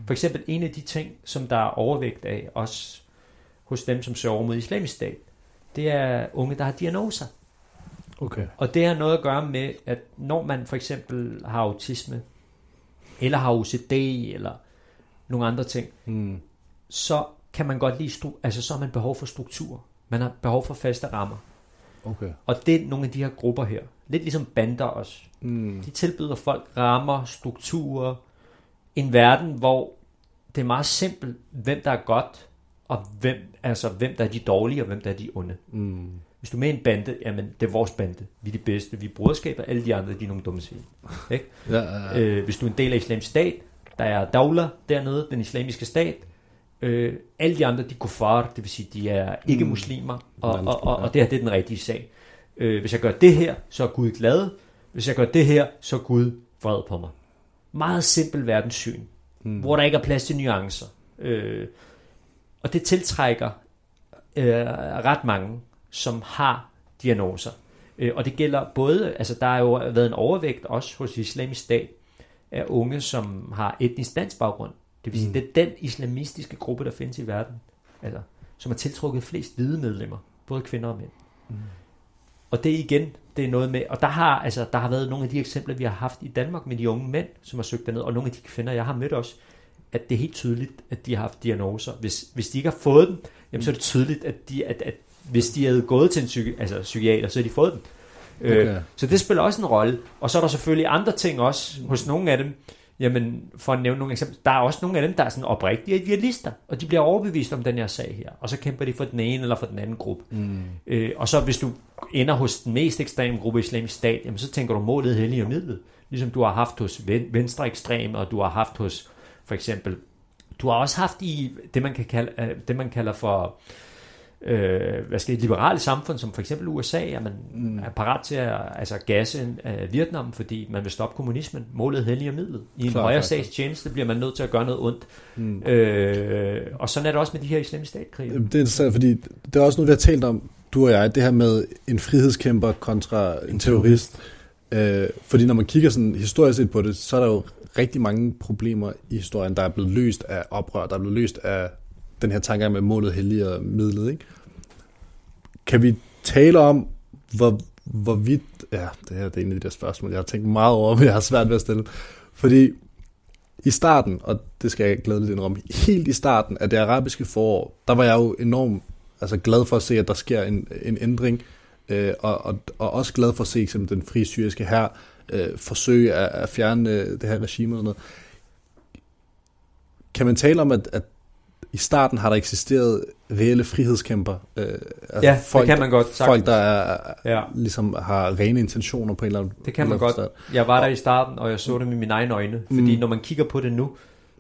For eksempel en af de ting, som der er overvægt af, også hos dem, som søger over mod islamisk stat, det er unge, der har diagnoser. Okay. Og det har noget at gøre med, at når man for eksempel har autisme, eller har OCD, eller nogle andre ting, Mm. så kan man godt lide, stru- altså så har man behov for struktur. Man har behov for faste rammer. Okay. Og det er nogle af de her grupper her. Lidt ligesom bander også. Mm. De tilbyder folk rammer, strukturer, en verden, hvor det er meget simpelt, hvem der er godt, og hvem, altså, hvem der er de dårlige, og hvem der er de onde. Mm. Hvis du er med en bande, jamen det er vores bande. Vi er de bedste. Vi er broderskaber. Alle de andre, de er nogle dumme svin. Ikke? Ja, ja, ja. Øh, hvis du er en del af islamisk stat, der er Dawla dernede, den islamiske stat. Øh, alle de andre, de er kuffar, det vil sige, de er ikke Mm. muslimer, og, og, og, og det her, det er den rigtige sag. Øh, hvis jeg gør det her, så er Gud glad. Hvis jeg gør det her, så er Gud vred på mig. meget simpelt verdenssyn, mm. hvor der ikke er plads til nuancer. Øh, og det tiltrækker øh, ret mange, som har diagnoser. Øh, og det gælder både, altså der har jo været en overvægt også hos islamisk stat af unge, som har etnisk dansk baggrund. Det vil sige, mm. det er den islamistiske gruppe, der findes i verden, altså, som har tiltrukket flest hvide medlemmer, både kvinder og mænd. Mm. Og det igen, det er noget med, og der har, altså, der har været nogle af de eksempler, vi har haft i Danmark med de unge mænd, som har søgt derned, og nogle af de kvinder, jeg har mødt også, at det er helt tydeligt, at de har haft diagnoser. Hvis, hvis de ikke har fået dem, jamen, så er det tydeligt, at, de, at, at hvis de havde gået til en psyki, altså, psykiater, så har de fået dem. Øh, okay. Øh, så det spiller også en rolle. Og så er der selvfølgelig andre ting også hos nogle af dem. Jamen, for at nævne nogle eksempler, der er også nogle af dem, der er sådan oprigtige idealister, og de bliver overbevist om den her sag her, og så kæmper de for den ene eller for den anden gruppe. Mm. Øh, og så hvis du ender hos den mest ekstreme gruppe islamisk stat, jamen så tænker du målet hellige og midlet, ligesom du har haft hos venstre ekstreme, og du har haft hos for eksempel, du har også haft i det, man, kan kalde, øh, det, man kalder for øh, hvad skal et liberalt samfund, som for eksempel USA, er man mm. er parat til at altså, gasse uh, Vietnam, fordi man vil stoppe kommunismen. Målet helliger midlet. I en højere sags tjeneste bliver man nødt til at gøre noget ondt. Mm. Øh, og sådan er det også med de her islamiske statkrige. Det er interessant, fordi det er også noget, vi har talt om, du og jeg, det her med en frihedskæmper kontra en terrorist. Øh, fordi når man kigger sådan historisk set på det, så er der jo rigtig mange problemer i historien, der er blevet løst af oprør, der er blevet løst af den her tanke med målet helliger midlet. Ikke? Kan vi tale om, hvor, hvorvidt... Ja, det her det er en af de der spørgsmål, jeg har tænkt meget over, men jeg har svært ved at stille. Fordi i starten, og det skal jeg glæde lidt om, helt i starten af det arabiske forår, der var jeg jo enormt altså glad for at se, at der sker en, en ændring, øh, og, og, og også glad for at se eksempel den frie syriske her øh, forsøge at, at fjerne øh, det her regime og noget. Kan man tale om, at, at i starten har der eksisteret reelle frihedskæmper. Øh, altså ja, folk, det kan man godt. Sagtens. Folk, der er, ja. ligesom har rene intentioner på en eller anden Det kan man godt. Jeg var der i starten, og jeg så det med mine egne øjne. Fordi mm. når man kigger på det nu,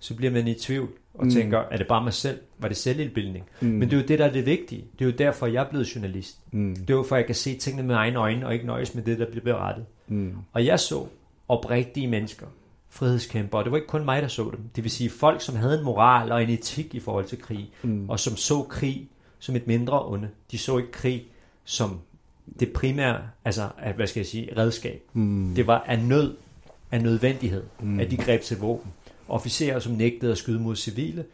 så bliver man i tvivl og mm. tænker, er det bare mig selv? Var det selvindbildning? Mm. Men det er jo det, der er det vigtige. Det er jo derfor, jeg er blevet journalist. Mm. Det er jo for, at jeg kan se tingene med egne øjne, og ikke nøjes med det, der bliver berettet. Mm. Og jeg så oprigtige mennesker, frihedskæmper, og det var ikke kun mig, der så dem. Det vil sige folk, som havde en moral og en etik i forhold til krig, mm. og som så krig som et mindre onde. De så ikke krig som det primære, altså at, hvad skal jeg sige, redskab. Mm. Det var af nød, af nødvendighed, mm. at de greb til våben. Officerer, som nægtede at skyde mod civile,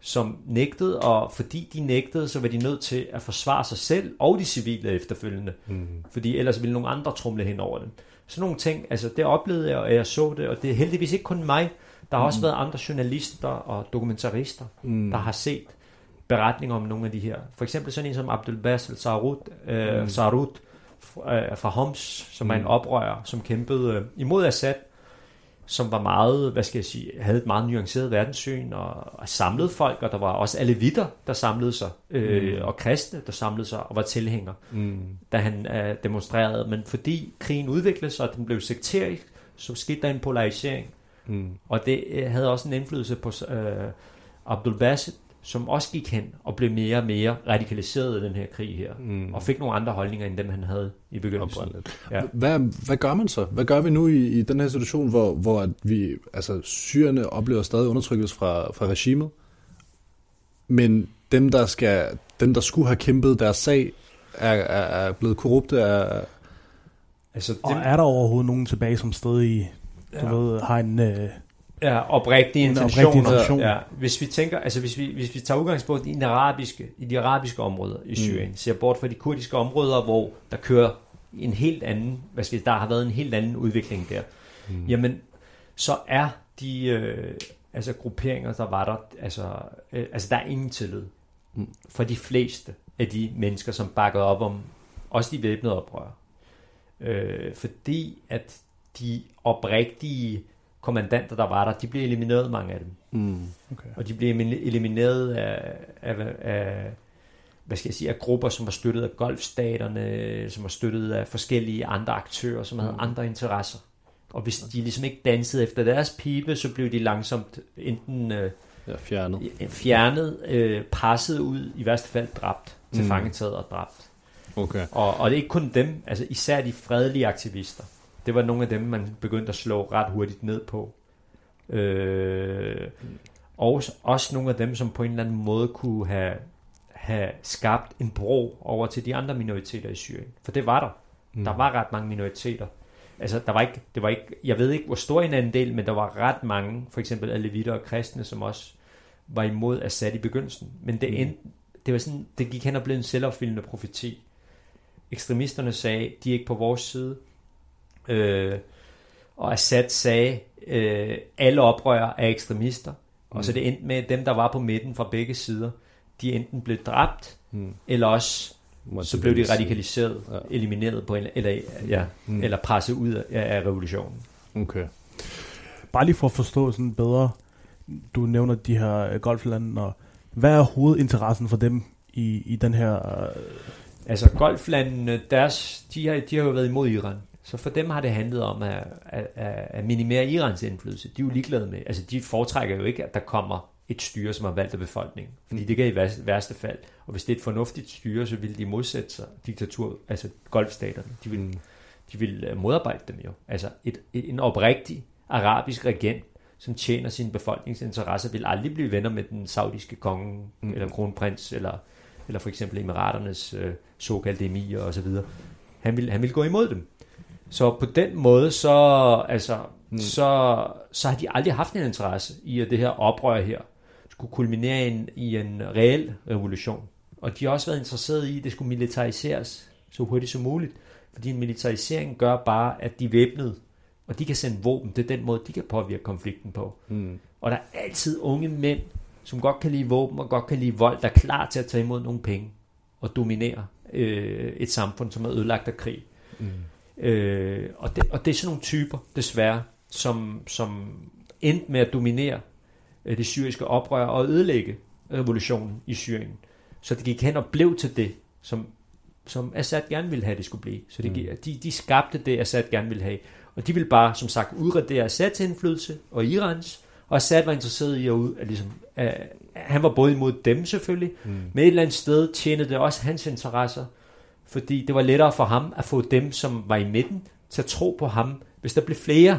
som nægtede, og fordi de nægtede, så var de nødt til at forsvare sig selv og de civile efterfølgende. Mm. Fordi ellers ville nogle andre trumle hen over dem. Sådan nogle ting, altså det oplevede jeg, og jeg så det, og det er heldigvis ikke kun mig. Der har mm. også været andre journalister og dokumentarister, mm. der har set beretninger om nogle af de her. For eksempel sådan en som Abdel Basel Sarut, øh, mm. Sarut øh, fra Homs, som mm. er en oprører, som kæmpede øh, imod Assad, som var meget, hvad skal jeg sige, havde et meget nuanceret verdenssyn og, og samlede folk, og der var også alevitter, der samlede sig, øh, mm. og kristne, der samlede sig og var tilhængere, mm. da han øh, demonstrerede. Men fordi krigen udviklede sig, og den blev sekterisk, så skete der en polarisering. Mm. Og det øh, havde også en indflydelse på øh, Abdul Basit, som også gik hen og blev mere og mere radikaliseret i den her krig her, mm. og fik nogle andre holdninger end dem, han havde i begyndelsen. Ja. Hvad, hvad gør man så? Hvad gør vi nu i, i den her situation, hvor, hvor at vi, altså syrerne oplever stadig undertrykkelse fra, fra regimet, men dem, der skal, dem, der skulle have kæmpet deres sag, er, er, er blevet korrupte af... Altså, dem... Og er der overhovedet nogen tilbage, som stadig du ja. ved, har en... Øh Ja, oprigtige intentioner. Oprigtig intention. ja. Hvis vi tænker, altså hvis vi, hvis vi tager udgangspunkt i, den arabiske, i de arabiske områder i Syrien, mm. ser bort fra de kurdiske områder, hvor der kører en helt anden, hvad skal der har været en helt anden udvikling der, mm. jamen så er de øh, altså grupperinger, der var der, altså, øh, altså der er ingen tillid mm. for de fleste af de mennesker, som bakkede op om også de væbnede oprør. Øh, fordi at de oprigtige kommandanter, der var der, de blev elimineret, mange af dem. Mm. Okay. Og de blev elimineret af, af, af, hvad skal jeg sige, af grupper, som var støttet af golfstaterne, som var støttet af forskellige andre aktører, som havde mm. andre interesser. Og hvis de ligesom ikke dansede efter deres pibe, så blev de langsomt enten øh, ja, fjernet, fjernet øh, presset ud, i værste fald dræbt, til mm. fangetaget og dræbt. Okay. Og, og det er ikke kun dem, altså især de fredelige aktivister. Det var nogle af dem, man begyndte at slå ret hurtigt ned på. Øh, og også nogle af dem, som på en eller anden måde kunne have, have skabt en bro over til de andre minoriteter i Syrien. For det var der. Mm. Der var ret mange minoriteter. Altså, der var ikke, det var ikke, jeg ved ikke, hvor stor en anden del, men der var ret mange, for eksempel alevitter og kristne, som også var imod Assad i begyndelsen. Men det, mm. endte, det, var sådan, det gik hen og blev en selvopfyldende profeti. Ekstremisterne sagde, de er ikke på vores side. Øh, og Assad sagde, øh, alle oprører er ekstremister. Mm. Og så det endte med, at dem, der var på midten fra begge sider, de enten blev dræbt, mm. eller også så blev de radikaliseret, ja. elimineret på en, eller, ja, mm. eller presset ud af, af revolutionen. Okay. Bare lige for at forstå sådan bedre, du nævner de her øh, golflande, og hvad er hovedinteressen for dem i, i den her... Uh... Altså golflandene, deres, de, har, de har jo været imod Iran. Så for dem har det handlet om at, at, at, minimere Irans indflydelse. De er jo ligeglade med, altså de foretrækker jo ikke, at der kommer et styre, som er valgt af befolkningen. Fordi det kan i værste fald. Og hvis det er et fornuftigt styre, så vil de modsætte sig diktatur, altså golfstaterne. De vil, de vil øh, modarbejde dem jo. Altså et, en oprigtig arabisk regent, som tjener sin befolkningsinteresse, vil aldrig blive venner med den saudiske konge, mm. eller kronprins, eller, eller for eksempel emiraternes øh, såkaldte emirer osv. Han vil, han vil gå imod dem. Så på den måde, så, altså, mm. så, så har de aldrig haft en interesse i, at det her oprør her skulle kulminere i en, i en reel revolution. Og de har også været interesseret i, at det skulle militariseres så hurtigt som muligt. Fordi en militarisering gør bare, at de er væbnede, og de kan sende våben. Det er den måde, de kan påvirke konflikten på. Mm. Og der er altid unge mænd, som godt kan lide våben og godt kan lide vold, der er klar til at tage imod nogle penge og dominere øh, et samfund, som er ødelagt af krig. Mm. Øh, og, det, og det er sådan nogle typer, desværre, som, som endte med at dominere øh, det syriske oprør og ødelægge revolutionen i Syrien. Så det gik hen og blev til det, som, som Assad gerne ville have, det skulle blive. Så det, mm. de, de skabte det, Assad gerne ville have. Og de ville bare, som sagt, udradere Assads indflydelse og Irans, og Assad var interesseret i at, ud, at, ligesom, at han var både imod dem selvfølgelig, mm. men et eller andet sted tjenede det også hans interesser, fordi det var lettere for ham at få dem, som var i midten, til at tro på ham, hvis der blev flere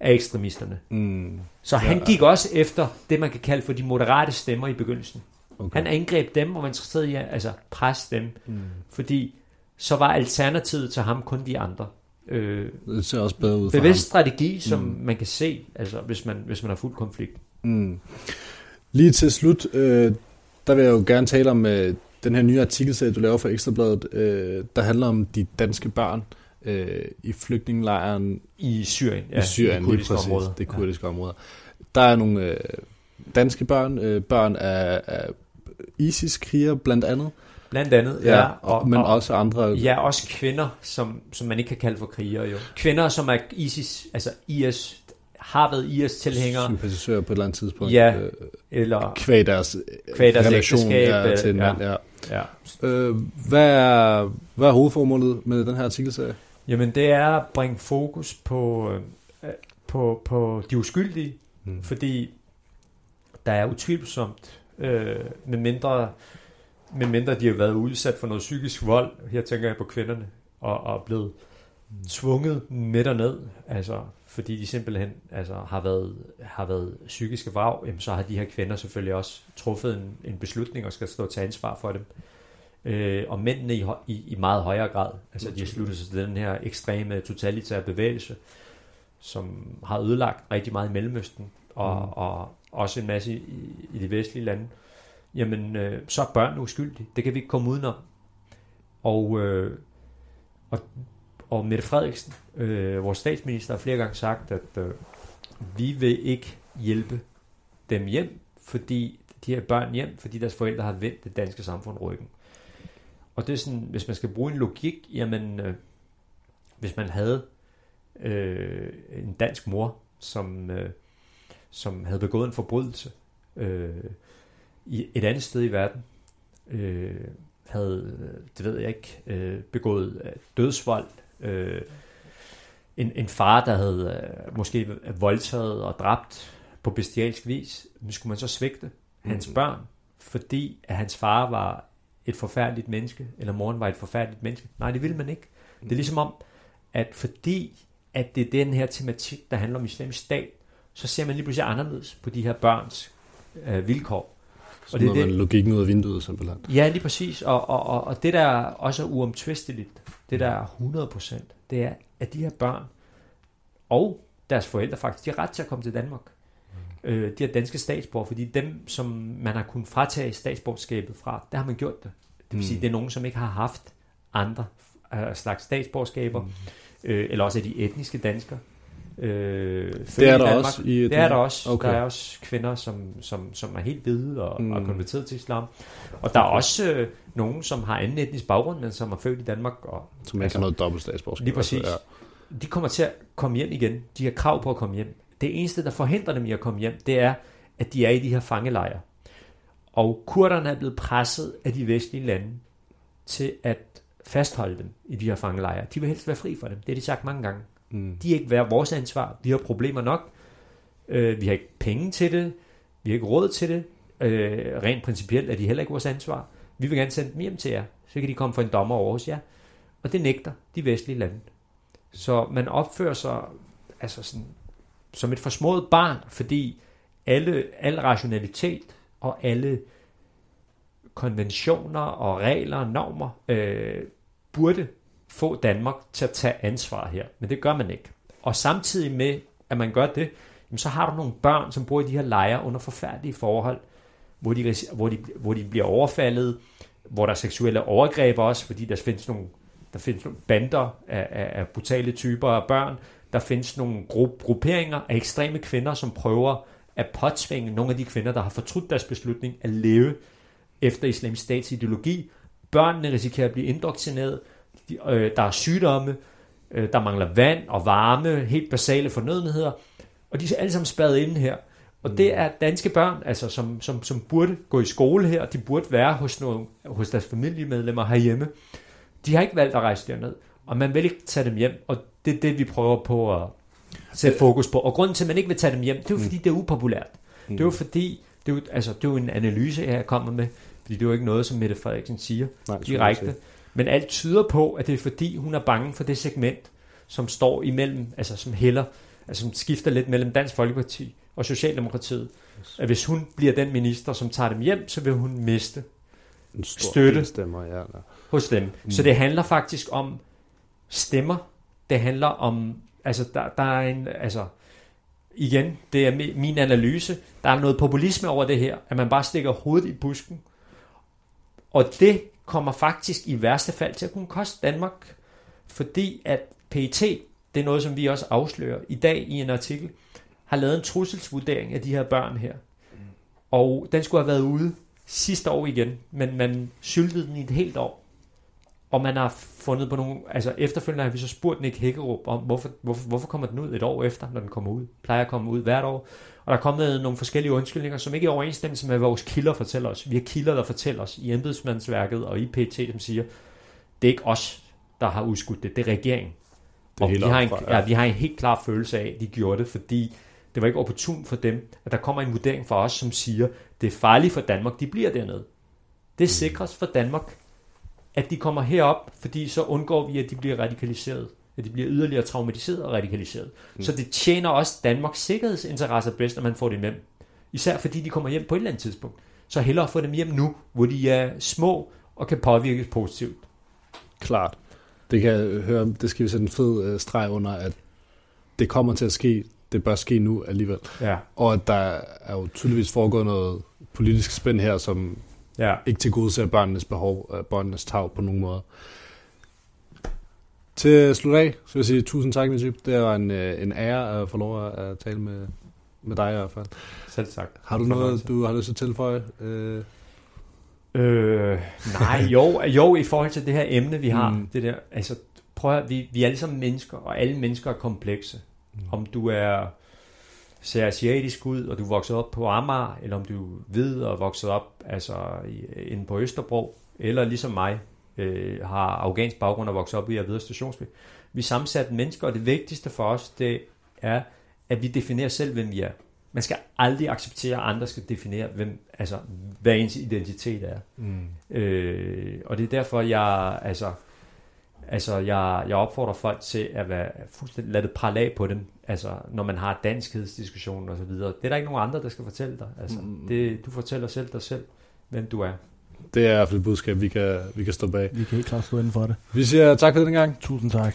af ekstremisterne. Mm. Så han gik også efter det, man kan kalde for de moderate stemmer i begyndelsen. Okay. Han angreb dem og var interesseret i at altså, presse dem, mm. fordi så var alternativet til ham kun de andre. Øh, det ser også bedre ud for Bevidst ham. strategi, som mm. man kan se, altså, hvis, man, hvis man har fuld konflikt. Mm. Lige til slut, øh, der vil jeg jo gerne tale om øh, den her nye artikelserie, du laver for Ekstrabladet, øh, der handler om de danske børn øh, i flygtningelejren i Syrien, ja, i Syrien, det kurdiske område. Det kurdiske ja. område. Der er nogle øh, danske børn, øh, børn af, af ISIS-kriger blandt andet. Blandt andet, ja. ja og, men og, også andre... Ja, også kvinder, som, som man ikke kan kalde for krigere jo. Kvinder, som er ISIS, altså IS, har været IS-tilhængere. Sympatisører på et eller andet tidspunkt. Ja, øh, eller... Kvæg deres, kvæg deres relation til en ja. mand, ja. ja. Øh, hvad, er, hvad er hovedformålet med den her artikelserie? Jamen, det er at bringe fokus på, øh, på, på de uskyldige, mm. fordi der er utvivlsomt, øh, med mindre med mindre de har været udsat for noget psykisk vold, her tænker jeg på kvinderne, og, og blevet tvunget midt og ned, altså fordi de simpelthen altså, har, været, har været psykiske vrag, jamen, så har de her kvinder selvfølgelig også truffet en, en beslutning og skal stå til ansvar for dem. Øh, og mændene i, i, i meget højere grad, altså de har sluttet sig til den her ekstreme totalitære bevægelse, som har ødelagt rigtig meget i Mellemøsten, og, mm. og også en masse i, i de vestlige lande jamen øh, så er børn uskyldige. Det kan vi ikke komme udenom. Og, øh, og, og Mette Frederiksen, øh, vores statsminister, har flere gange sagt, at øh, vi vil ikke hjælpe dem hjem, fordi de her børn hjem, fordi deres forældre har vendt det danske samfund ryggen. Og det er sådan, hvis man skal bruge en logik, jamen, øh, hvis man havde øh, en dansk mor, som, øh, som havde begået en forbrydelse, øh, i et andet sted i verden øh, havde, øh, det ved jeg ikke, øh, begået øh, dødsvold. Øh, en, en far, der havde øh, måske voldtaget og dræbt på bestialsk vis, men skulle man så svigte hans mm. børn, fordi at hans far var et forfærdeligt menneske, eller moren var et forfærdeligt menneske? Nej, det ville man ikke. Det er ligesom om, at fordi at det er den her tematik, der handler om islamisk stat, så ser man lige pludselig anderledes på de her børns øh, vilkår. Så og det er man logikken ud af vinduet simpelthen. Ja, lige præcis. Og, og, og, og det, der også er uomtvisteligt, det der er 100%, det er, at de her børn og deres forældre faktisk, de har ret til at komme til Danmark. Mm. Øh, de her danske statsborger, fordi dem, som man har kunnet fratage statsborgerskabet fra, der har man gjort det. Det vil mm. sige, det er nogen, som ikke har haft andre øh, slags statsborgerskaber, mm. øh, eller også er de etniske danskere. Øh, det er der Danmark. også? I det er der også. Okay. Der er også kvinder, som, som, som er helt hvide og, mm. og konverteret til islam. Og der er også øh, nogen, som har anden etnisk baggrund, men som er født i Danmark. Og, som ikke altså, har noget dobbelt statsborgerskab. Lige præcis. Altså, ja. De kommer til at komme hjem igen. De har krav på at komme hjem. Det eneste, der forhindrer dem i at komme hjem, det er, at de er i de her fangelejre. Og kurderne er blevet presset af de vestlige lande til at fastholde dem i de her fangelejre. De vil helst være fri for dem. Det har de sagt mange gange. Mm. De er ikke værd vores ansvar. Vi har problemer nok. Øh, vi har ikke penge til det. Vi har ikke råd til det. Øh, rent principielt er de heller ikke vores ansvar. Vi vil gerne sende dem hjem til jer. Så kan de komme for en dommer over hos jer. Og det nægter de vestlige lande. Så man opfører sig altså sådan, som et forsmået barn, fordi alle, al rationalitet og alle konventioner og regler og normer øh, burde få Danmark til at tage ansvar her. Men det gør man ikke. Og samtidig med, at man gør det, jamen så har du nogle børn, som bor i de her lejre under forfærdelige forhold, hvor de, hvor de, hvor de bliver overfaldet, hvor der er seksuelle overgreb også, fordi der findes nogle, der findes nogle bander af, af, af brutale typer af børn. Der findes nogle grupperinger af ekstreme kvinder, som prøver at påtvinge nogle af de kvinder, der har fortrudt deres beslutning at leve efter islamisk stats ideologi. Børnene risikerer at blive indoktrineret, de, øh, der er sygdomme, øh, der mangler vand og varme, helt basale fornødenheder, og de er alle sammen spadet inde her. Og det er danske børn, altså, som, som, som burde gå i skole her, de burde være hos, nogle, hos deres familiemedlemmer herhjemme. De har ikke valgt at rejse derned, og man vil ikke tage dem hjem, og det er det, vi prøver på at sætte fokus på. Og grunden til, at man ikke vil tage dem hjem, det er jo fordi, det er upopulært. Det er jo fordi, det er jo, altså, det er jo en analyse, jeg kommer med, fordi det er jo ikke noget, som Mette Frederiksen siger Nej, direkte. Men alt tyder på, at det er fordi, hun er bange for det segment, som står imellem, altså som heller, altså som skifter lidt mellem Dansk Folkeparti og Socialdemokratiet. Yes. At hvis hun bliver den minister, som tager dem hjem, så vil hun miste en stor støtte stemmer, ja, ja. hos dem. Mm. Så det handler faktisk om stemmer. Det handler om, altså der, der er en, altså igen, det er min analyse, der er noget populisme over det her, at man bare stikker hovedet i busken. Og det kommer faktisk i værste fald til at kunne koste Danmark, fordi at PET, det er noget, som vi også afslører i dag i en artikel, har lavet en trusselsvurdering af de her børn her. Og den skulle have været ude sidste år igen, men man syltede den i et helt år. Og man har fundet på nogle, altså efterfølgende har vi så spurgt Nick Hækkerup om, hvorfor, hvorfor, hvorfor kommer den ud et år efter, når den kommer ud? Plejer at komme ud hvert år. Og der er kommet nogle forskellige undskyldninger, som ikke er overensstemmelse med, hvad vores kilder fortæller os. Vi har kilder, der fortæller os i embedsmandsværket og i PT, som siger, det er ikke os, der har udskudt det, det er regeringen. Det og vi har, en, ja. ja, vi har en helt klar følelse af, at de gjorde det, fordi det var ikke opportun for dem, at der kommer en vurdering fra os, som siger, det er farligt for Danmark, de bliver dernede. Det mm. sikres for Danmark, at de kommer herop, fordi så undgår vi, at de bliver radikaliseret at de bliver yderligere traumatiseret og radikaliseret. Mm. Så det tjener også Danmarks sikkerhedsinteresser bedst, at man får dem hjem. Især fordi de kommer hjem på et eller andet tidspunkt. Så hellere få dem hjem nu, hvor de er små og kan påvirkes positivt. Klart. Det kan jeg høre, det skal vi sætte en fed øh, streg under, at det kommer til at ske, det bør ske nu alligevel. Ja. Og at der er jo tydeligvis foregået noget politisk spænd her, som ja. ikke til gode ser børnenes behov, øh, børnenes tag på nogen måde. Til at slutte af, så vil jeg sige tusind tak, Najib. Det var en, øh, en ære at få lov at tale med, med dig i hvert fald. Selv tak. Har du noget, du har lyst til at tilføje? Øh... Øh, nej, jo, jo, i forhold til det her emne, vi har. Mm. Det der, altså, prøv at, vi, vi er alle sammen mennesker, og alle mennesker er komplekse. Mm. Om du er ser asiatisk ud, og du vokset op på Amager, eller om du er hvid og vokset op altså, inde på Østerbro, eller ligesom mig, øh, har afghansk baggrund og vokset op i Avedre Stationsby. Vi er sammensat mennesker, og det vigtigste for os, det er, at vi definerer selv, hvem vi er. Man skal aldrig acceptere, at andre skal definere, hvem, altså, hvad ens identitet er. Mm. Øh, og det er derfor, jeg, altså, Altså, jeg, jeg opfordrer folk til at være fuldstændig lade det prale af på dem. Altså, når man har danskhedsdiskussionen og så videre. Det er der ikke nogen andre, der skal fortælle dig. Altså, mm. det, du fortæller selv dig selv, hvem du er. Det er i hvert fald et budskab, vi kan, vi kan stå bag. Vi kan helt klart stå inden for det. Vi siger tak for den gang. Tusind tak.